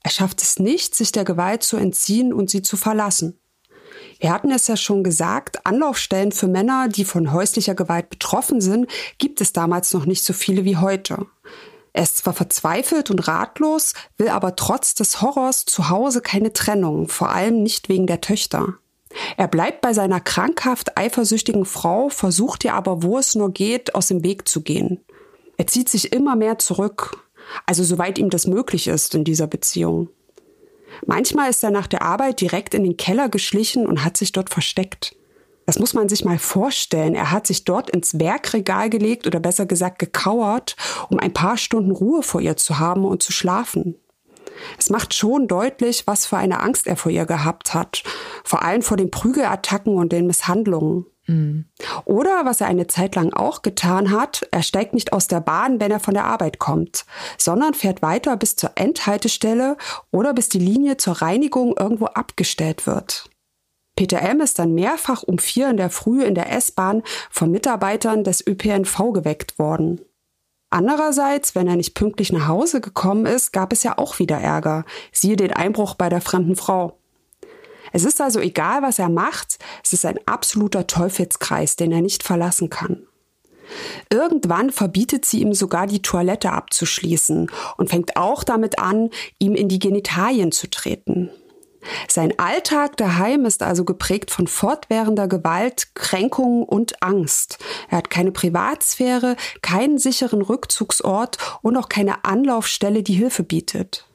Er schafft es nicht, sich der Gewalt zu entziehen und sie zu verlassen. Wir hatten es ja schon gesagt, Anlaufstellen für Männer, die von häuslicher Gewalt betroffen sind, gibt es damals noch nicht so viele wie heute. Er ist zwar verzweifelt und ratlos, will aber trotz des Horrors zu Hause keine Trennung, vor allem nicht wegen der Töchter. Er bleibt bei seiner krankhaft eifersüchtigen Frau, versucht ihr aber, wo es nur geht, aus dem Weg zu gehen. Er zieht sich immer mehr zurück, also soweit ihm das möglich ist in dieser Beziehung. Manchmal ist er nach der Arbeit direkt in den Keller geschlichen und hat sich dort versteckt. Das muss man sich mal vorstellen. Er hat sich dort ins Werkregal gelegt oder besser gesagt gekauert, um ein paar Stunden Ruhe vor ihr zu haben und zu schlafen. Es macht schon deutlich, was für eine Angst er vor ihr gehabt hat, vor allem vor den Prügelattacken und den Misshandlungen. Mhm. Oder was er eine Zeit lang auch getan hat, er steigt nicht aus der Bahn, wenn er von der Arbeit kommt, sondern fährt weiter bis zur Endhaltestelle oder bis die Linie zur Reinigung irgendwo abgestellt wird. Peter M. ist dann mehrfach um vier in der Früh in der S-Bahn von Mitarbeitern des ÖPNV geweckt worden. Andererseits, wenn er nicht pünktlich nach Hause gekommen ist, gab es ja auch wieder Ärger. Siehe den Einbruch bei der fremden Frau. Es ist also egal, was er macht, es ist ein absoluter Teufelskreis, den er nicht verlassen kann. Irgendwann verbietet sie ihm sogar die Toilette abzuschließen und fängt auch damit an, ihm in die Genitalien zu treten. Sein Alltag daheim ist also geprägt von fortwährender Gewalt, Kränkungen und Angst. Er hat keine Privatsphäre, keinen sicheren Rückzugsort und auch keine Anlaufstelle, die Hilfe bietet.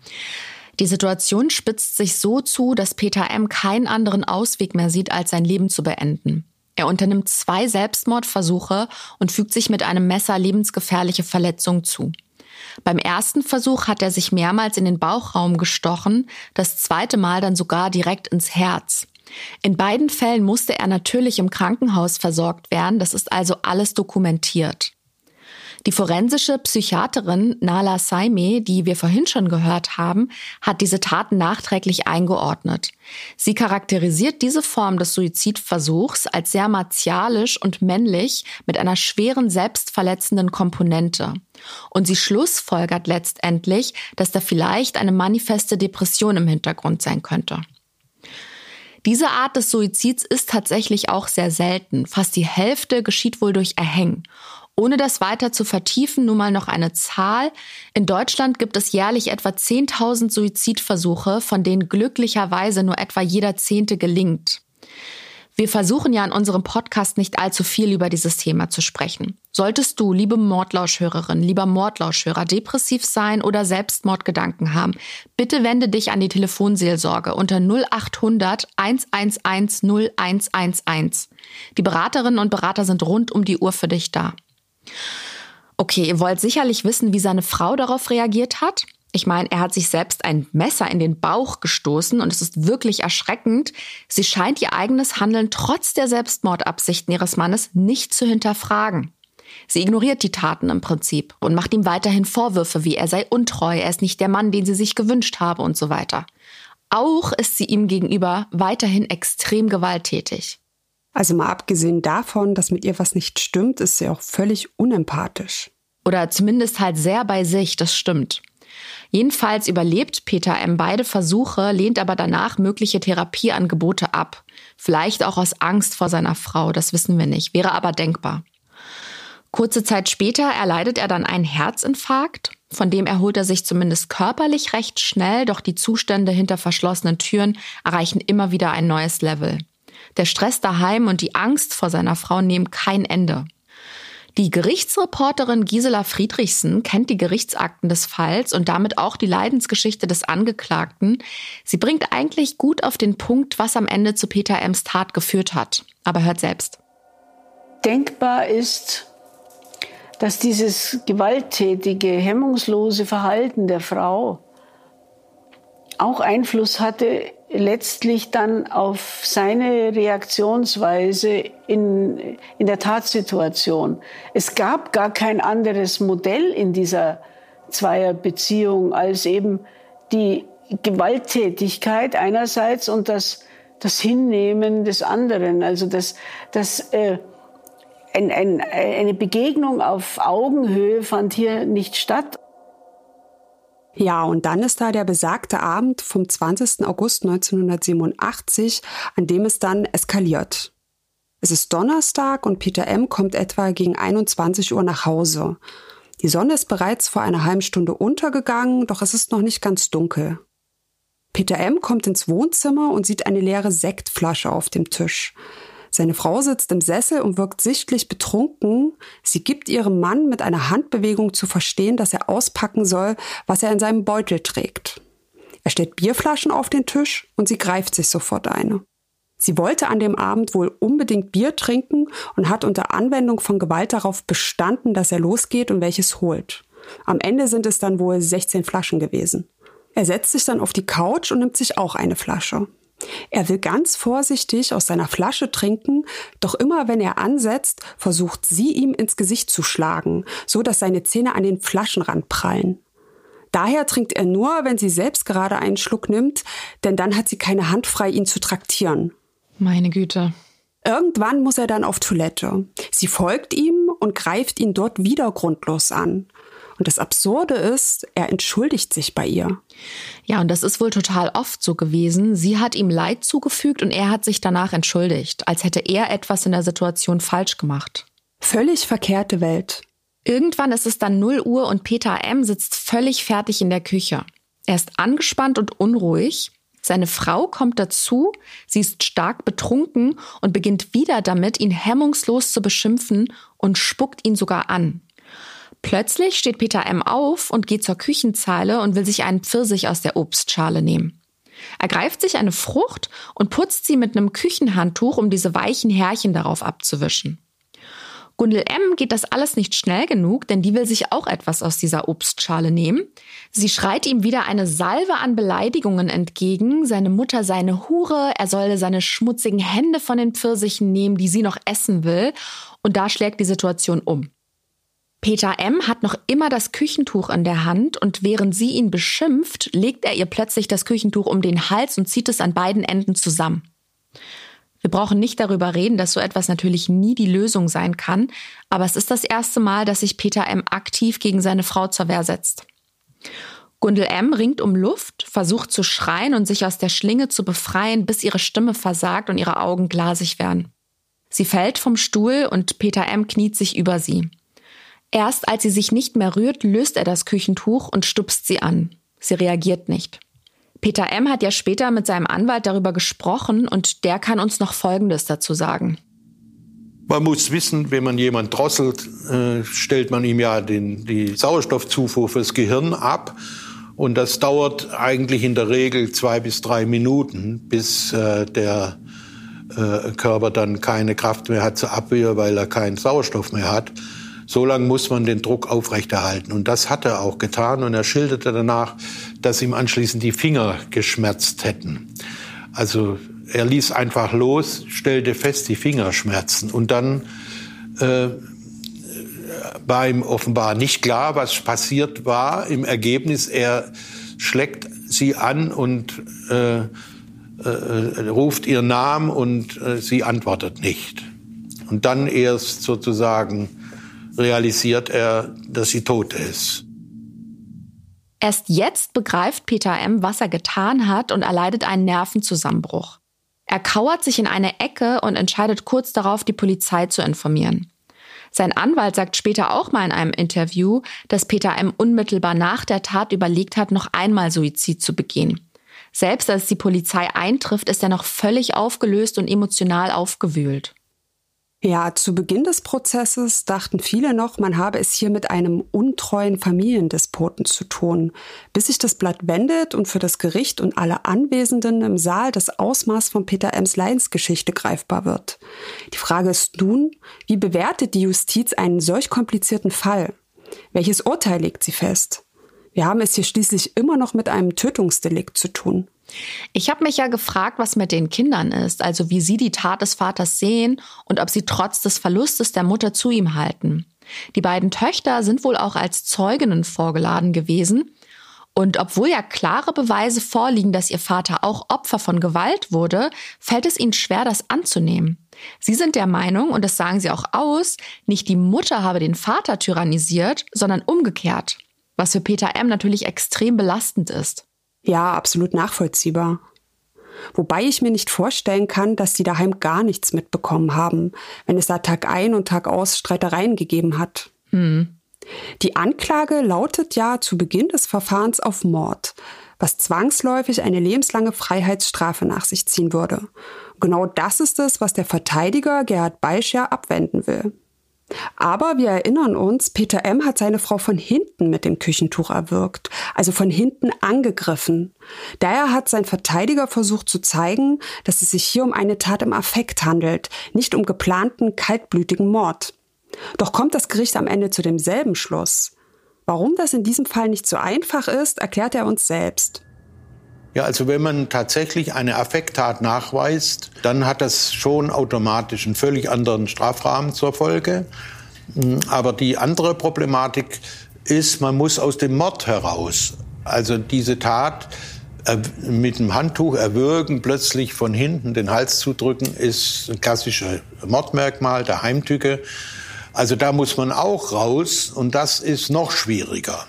Die Situation spitzt sich so zu, dass Peter M. keinen anderen Ausweg mehr sieht, als sein Leben zu beenden. Er unternimmt zwei Selbstmordversuche und fügt sich mit einem Messer lebensgefährliche Verletzungen zu. Beim ersten Versuch hat er sich mehrmals in den Bauchraum gestochen, das zweite Mal dann sogar direkt ins Herz. In beiden Fällen musste er natürlich im Krankenhaus versorgt werden, das ist also alles dokumentiert. Die forensische Psychiaterin Nala Saime, die wir vorhin schon gehört haben, hat diese Taten nachträglich eingeordnet. Sie charakterisiert diese Form des Suizidversuchs als sehr martialisch und männlich mit einer schweren selbstverletzenden Komponente. Und sie schlussfolgert letztendlich, dass da vielleicht eine manifeste Depression im Hintergrund sein könnte. Diese Art des Suizids ist tatsächlich auch sehr selten. Fast die Hälfte geschieht wohl durch Erhängen. Ohne das weiter zu vertiefen, nun mal noch eine Zahl. In Deutschland gibt es jährlich etwa 10.000 Suizidversuche, von denen glücklicherweise nur etwa jeder Zehnte gelingt. Wir versuchen ja in unserem Podcast nicht allzu viel über dieses Thema zu sprechen. Solltest du, liebe Mordlauschhörerin, lieber Mordlauschhörer, depressiv sein oder Selbstmordgedanken haben, bitte wende dich an die Telefonseelsorge unter 0800 111 0111. Die Beraterinnen und Berater sind rund um die Uhr für dich da. Okay, ihr wollt sicherlich wissen, wie seine Frau darauf reagiert hat. Ich meine, er hat sich selbst ein Messer in den Bauch gestoßen und es ist wirklich erschreckend. Sie scheint ihr eigenes Handeln trotz der Selbstmordabsichten ihres Mannes nicht zu hinterfragen. Sie ignoriert die Taten im Prinzip und macht ihm weiterhin Vorwürfe, wie er sei untreu, er ist nicht der Mann, den sie sich gewünscht habe und so weiter. Auch ist sie ihm gegenüber weiterhin extrem gewalttätig. Also mal abgesehen davon, dass mit ihr was nicht stimmt, ist sie auch völlig unempathisch. Oder zumindest halt sehr bei sich, das stimmt. Jedenfalls überlebt Peter M. beide Versuche, lehnt aber danach mögliche Therapieangebote ab. Vielleicht auch aus Angst vor seiner Frau, das wissen wir nicht, wäre aber denkbar. Kurze Zeit später erleidet er dann einen Herzinfarkt, von dem erholt er sich zumindest körperlich recht schnell, doch die Zustände hinter verschlossenen Türen erreichen immer wieder ein neues Level. Der Stress daheim und die Angst vor seiner Frau nehmen kein Ende. Die Gerichtsreporterin Gisela Friedrichsen kennt die Gerichtsakten des Falls und damit auch die Leidensgeschichte des Angeklagten. Sie bringt eigentlich gut auf den Punkt, was am Ende zu Peter M's Tat geführt hat. Aber hört selbst. Denkbar ist, dass dieses gewalttätige, hemmungslose Verhalten der Frau auch Einfluss hatte letztlich dann auf seine Reaktionsweise in, in der Tatsituation. Es gab gar kein anderes Modell in dieser Zweierbeziehung als eben die Gewalttätigkeit einerseits und das, das Hinnehmen des anderen. Also das, das, äh, ein, ein, eine Begegnung auf Augenhöhe fand hier nicht statt. Ja, und dann ist da der besagte Abend vom 20. August 1987, an dem es dann eskaliert. Es ist Donnerstag und Peter M. kommt etwa gegen 21 Uhr nach Hause. Die Sonne ist bereits vor einer halben Stunde untergegangen, doch es ist noch nicht ganz dunkel. Peter M. kommt ins Wohnzimmer und sieht eine leere Sektflasche auf dem Tisch. Seine Frau sitzt im Sessel und wirkt sichtlich betrunken. Sie gibt ihrem Mann mit einer Handbewegung zu verstehen, dass er auspacken soll, was er in seinem Beutel trägt. Er stellt Bierflaschen auf den Tisch und sie greift sich sofort eine. Sie wollte an dem Abend wohl unbedingt Bier trinken und hat unter Anwendung von Gewalt darauf bestanden, dass er losgeht und welches holt. Am Ende sind es dann wohl 16 Flaschen gewesen. Er setzt sich dann auf die Couch und nimmt sich auch eine Flasche. Er will ganz vorsichtig aus seiner Flasche trinken, doch immer wenn er ansetzt, versucht sie ihm ins Gesicht zu schlagen, so dass seine Zähne an den Flaschenrand prallen. Daher trinkt er nur, wenn sie selbst gerade einen Schluck nimmt, denn dann hat sie keine Hand frei, ihn zu traktieren. Meine Güte. Irgendwann muss er dann auf Toilette. Sie folgt ihm und greift ihn dort wieder grundlos an. Und das Absurde ist, er entschuldigt sich bei ihr. Ja, und das ist wohl total oft so gewesen. Sie hat ihm Leid zugefügt und er hat sich danach entschuldigt, als hätte er etwas in der Situation falsch gemacht. Völlig verkehrte Welt. Irgendwann ist es dann 0 Uhr und Peter M. sitzt völlig fertig in der Küche. Er ist angespannt und unruhig. Seine Frau kommt dazu, sie ist stark betrunken und beginnt wieder damit, ihn hemmungslos zu beschimpfen und spuckt ihn sogar an. Plötzlich steht Peter M. auf und geht zur Küchenzeile und will sich einen Pfirsich aus der Obstschale nehmen. Er greift sich eine Frucht und putzt sie mit einem Küchenhandtuch, um diese weichen Härchen darauf abzuwischen. Gundel M. geht das alles nicht schnell genug, denn die will sich auch etwas aus dieser Obstschale nehmen. Sie schreit ihm wieder eine Salve an Beleidigungen entgegen, seine Mutter sei eine Hure, er solle seine schmutzigen Hände von den Pfirsichen nehmen, die sie noch essen will, und da schlägt die Situation um. Peter M. hat noch immer das Küchentuch in der Hand und während sie ihn beschimpft, legt er ihr plötzlich das Küchentuch um den Hals und zieht es an beiden Enden zusammen. Wir brauchen nicht darüber reden, dass so etwas natürlich nie die Lösung sein kann, aber es ist das erste Mal, dass sich Peter M. aktiv gegen seine Frau zur Wehr setzt. Gundel M. ringt um Luft, versucht zu schreien und sich aus der Schlinge zu befreien, bis ihre Stimme versagt und ihre Augen glasig werden. Sie fällt vom Stuhl und Peter M. kniet sich über sie. Erst als sie sich nicht mehr rührt, löst er das Küchentuch und stupst sie an. Sie reagiert nicht. Peter M. hat ja später mit seinem Anwalt darüber gesprochen und der kann uns noch Folgendes dazu sagen. Man muss wissen, wenn man jemand drosselt, äh, stellt man ihm ja den, die Sauerstoffzufuhr fürs Gehirn ab. Und das dauert eigentlich in der Regel zwei bis drei Minuten, bis äh, der äh, Körper dann keine Kraft mehr hat zur Abwehr, weil er keinen Sauerstoff mehr hat. So lange muss man den Druck aufrechterhalten. Und das hat er auch getan. Und er schilderte danach, dass ihm anschließend die Finger geschmerzt hätten. Also er ließ einfach los, stellte fest, die Finger schmerzen. Und dann äh, war ihm offenbar nicht klar, was passiert war. Im Ergebnis, er schlägt sie an und äh, äh, ruft ihren Namen und äh, sie antwortet nicht. Und dann erst sozusagen realisiert er, dass sie tot ist. Erst jetzt begreift Peter M., was er getan hat und erleidet einen Nervenzusammenbruch. Er kauert sich in eine Ecke und entscheidet kurz darauf, die Polizei zu informieren. Sein Anwalt sagt später auch mal in einem Interview, dass Peter M. unmittelbar nach der Tat überlegt hat, noch einmal Suizid zu begehen. Selbst als die Polizei eintrifft, ist er noch völlig aufgelöst und emotional aufgewühlt. Ja, zu Beginn des Prozesses dachten viele noch, man habe es hier mit einem untreuen Familiendespoten zu tun, bis sich das Blatt wendet und für das Gericht und alle Anwesenden im Saal das Ausmaß von Peter Ems Leidensgeschichte greifbar wird. Die Frage ist nun, wie bewertet die Justiz einen solch komplizierten Fall? Welches Urteil legt sie fest? Wir haben es hier schließlich immer noch mit einem Tötungsdelikt zu tun. Ich habe mich ja gefragt, was mit den Kindern ist, also wie sie die Tat des Vaters sehen und ob sie trotz des Verlustes der Mutter zu ihm halten. Die beiden Töchter sind wohl auch als Zeuginnen vorgeladen gewesen. Und obwohl ja klare Beweise vorliegen, dass ihr Vater auch Opfer von Gewalt wurde, fällt es ihnen schwer, das anzunehmen. Sie sind der Meinung, und das sagen sie auch aus, nicht die Mutter habe den Vater tyrannisiert, sondern umgekehrt. Was für Peter M. natürlich extrem belastend ist. Ja, absolut nachvollziehbar. Wobei ich mir nicht vorstellen kann, dass die daheim gar nichts mitbekommen haben, wenn es da Tag ein und Tag aus Streitereien gegeben hat. Hm. Die Anklage lautet ja zu Beginn des Verfahrens auf Mord, was zwangsläufig eine lebenslange Freiheitsstrafe nach sich ziehen würde. Genau das ist es, was der Verteidiger Gerhard Beischer abwenden will. Aber wir erinnern uns, Peter M. hat seine Frau von hinten mit dem Küchentuch erwürgt, also von hinten angegriffen. Daher hat sein Verteidiger versucht zu zeigen, dass es sich hier um eine Tat im Affekt handelt, nicht um geplanten, kaltblütigen Mord. Doch kommt das Gericht am Ende zu demselben Schluss. Warum das in diesem Fall nicht so einfach ist, erklärt er uns selbst. Ja, also wenn man tatsächlich eine Affekttat nachweist, dann hat das schon automatisch einen völlig anderen Strafrahmen zur Folge. Hm, aber die andere Problematik ist, man muss aus dem Mord heraus. Also diese Tat äh, mit dem Handtuch erwürgen, plötzlich von hinten den Hals zu drücken, ist ein klassisches Mordmerkmal der Heimtücke. Also da muss man auch raus und das ist noch schwieriger.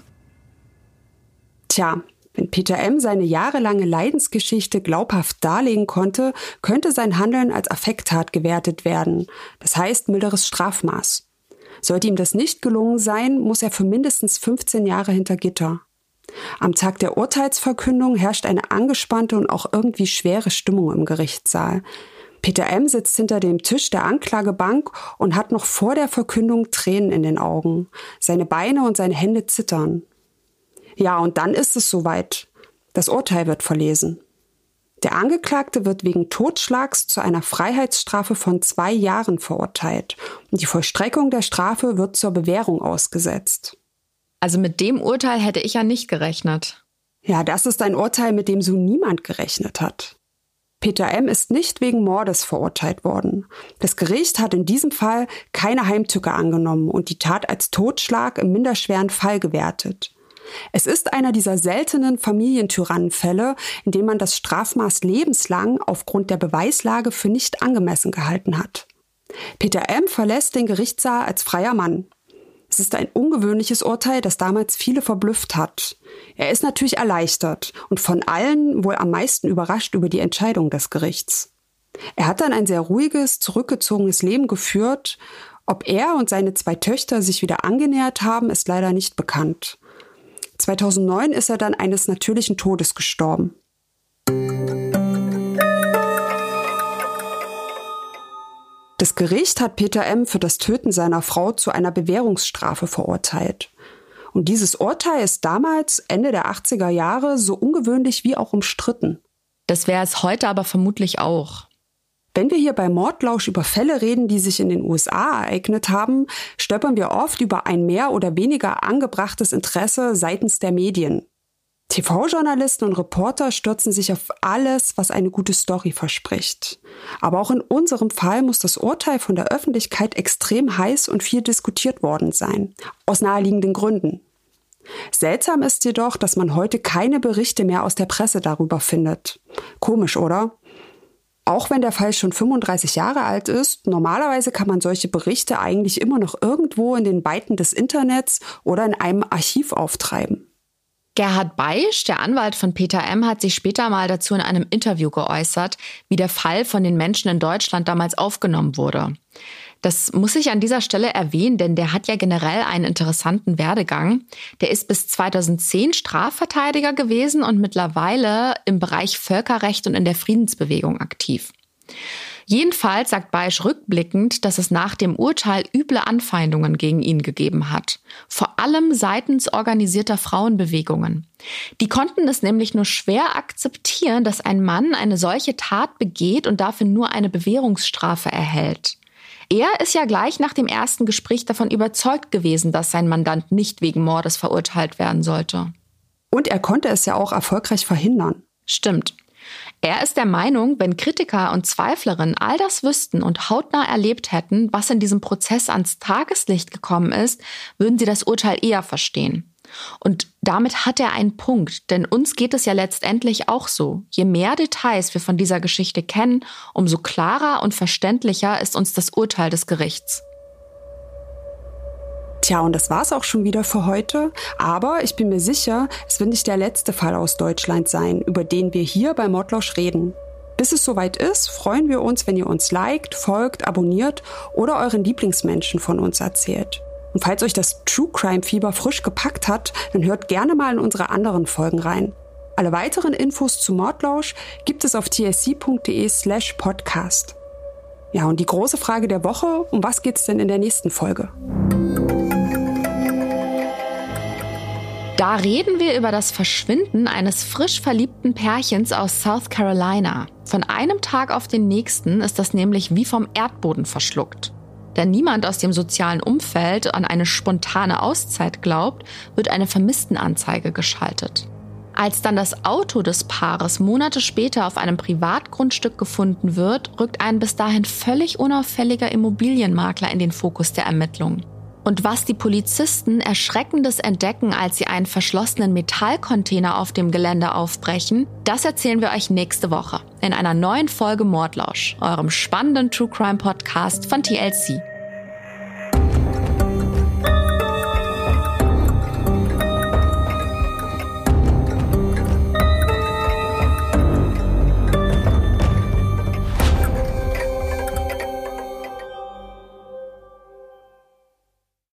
Tja, wenn Peter M. seine jahrelange Leidensgeschichte glaubhaft darlegen konnte, könnte sein Handeln als Affekttat gewertet werden, das heißt milderes Strafmaß. Sollte ihm das nicht gelungen sein, muss er für mindestens 15 Jahre hinter Gitter. Am Tag der Urteilsverkündung herrscht eine angespannte und auch irgendwie schwere Stimmung im Gerichtssaal. Peter M. sitzt hinter dem Tisch der Anklagebank und hat noch vor der Verkündung Tränen in den Augen. Seine Beine und seine Hände zittern. Ja, und dann ist es soweit. Das Urteil wird verlesen. Der Angeklagte wird wegen Totschlags zu einer Freiheitsstrafe von zwei Jahren verurteilt und die Vollstreckung der Strafe wird zur Bewährung ausgesetzt. Also mit dem Urteil hätte ich ja nicht gerechnet. Ja, das ist ein Urteil, mit dem so niemand gerechnet hat. Peter M. ist nicht wegen Mordes verurteilt worden. Das Gericht hat in diesem Fall keine Heimtücke angenommen und die Tat als Totschlag im minderschweren Fall gewertet. Es ist einer dieser seltenen Familientyrannenfälle, in dem man das Strafmaß lebenslang aufgrund der Beweislage für nicht angemessen gehalten hat. Peter M. verlässt den Gerichtssaal als freier Mann. Es ist ein ungewöhnliches Urteil, das damals viele verblüfft hat. Er ist natürlich erleichtert und von allen wohl am meisten überrascht über die Entscheidung des Gerichts. Er hat dann ein sehr ruhiges, zurückgezogenes Leben geführt. Ob er und seine zwei Töchter sich wieder angenähert haben, ist leider nicht bekannt. 2009 ist er dann eines natürlichen Todes gestorben. Das Gericht hat Peter M. für das Töten seiner Frau zu einer Bewährungsstrafe verurteilt. Und dieses Urteil ist damals, Ende der 80er Jahre, so ungewöhnlich wie auch umstritten. Das wäre es heute aber vermutlich auch. Wenn wir hier bei Mordlausch über Fälle reden, die sich in den USA ereignet haben, stolpern wir oft über ein mehr oder weniger angebrachtes Interesse seitens der Medien. TV-Journalisten und Reporter stürzen sich auf alles, was eine gute Story verspricht. Aber auch in unserem Fall muss das Urteil von der Öffentlichkeit extrem heiß und viel diskutiert worden sein. Aus naheliegenden Gründen. Seltsam ist jedoch, dass man heute keine Berichte mehr aus der Presse darüber findet. Komisch, oder? Auch wenn der Fall schon 35 Jahre alt ist, normalerweise kann man solche Berichte eigentlich immer noch irgendwo in den Weiten des Internets oder in einem Archiv auftreiben. Gerhard Beisch, der Anwalt von Peter M., hat sich später mal dazu in einem Interview geäußert, wie der Fall von den Menschen in Deutschland damals aufgenommen wurde. Das muss ich an dieser Stelle erwähnen, denn der hat ja generell einen interessanten Werdegang. Der ist bis 2010 Strafverteidiger gewesen und mittlerweile im Bereich Völkerrecht und in der Friedensbewegung aktiv. Jedenfalls sagt Beisch rückblickend, dass es nach dem Urteil üble Anfeindungen gegen ihn gegeben hat. Vor allem seitens organisierter Frauenbewegungen. Die konnten es nämlich nur schwer akzeptieren, dass ein Mann eine solche Tat begeht und dafür nur eine Bewährungsstrafe erhält. Er ist ja gleich nach dem ersten Gespräch davon überzeugt gewesen, dass sein Mandant nicht wegen Mordes verurteilt werden sollte. Und er konnte es ja auch erfolgreich verhindern. Stimmt. Er ist der Meinung, wenn Kritiker und Zweiflerinnen all das wüssten und hautnah erlebt hätten, was in diesem Prozess ans Tageslicht gekommen ist, würden sie das Urteil eher verstehen. Und damit hat er einen Punkt, denn uns geht es ja letztendlich auch so. Je mehr Details wir von dieser Geschichte kennen, umso klarer und verständlicher ist uns das Urteil des Gerichts. Tja, und das war's auch schon wieder für heute. Aber ich bin mir sicher, es wird nicht der letzte Fall aus Deutschland sein, über den wir hier bei Mordlausch reden. Bis es soweit ist, freuen wir uns, wenn ihr uns liked, folgt, abonniert oder euren Lieblingsmenschen von uns erzählt. Und falls euch das True Crime Fieber frisch gepackt hat, dann hört gerne mal in unsere anderen Folgen rein. Alle weiteren Infos zu Mordlausch gibt es auf tsc.de slash podcast. Ja, und die große Frage der Woche, um was geht's denn in der nächsten Folge? Da reden wir über das Verschwinden eines frisch verliebten Pärchens aus South Carolina. Von einem Tag auf den nächsten ist das nämlich wie vom Erdboden verschluckt. Da niemand aus dem sozialen Umfeld an eine spontane Auszeit glaubt, wird eine Vermisstenanzeige geschaltet. Als dann das Auto des Paares Monate später auf einem Privatgrundstück gefunden wird, rückt ein bis dahin völlig unauffälliger Immobilienmakler in den Fokus der Ermittlungen. Und was die Polizisten erschreckendes entdecken, als sie einen verschlossenen Metallcontainer auf dem Gelände aufbrechen, das erzählen wir euch nächste Woche in einer neuen Folge Mordlausch, eurem spannenden True Crime Podcast von TLC.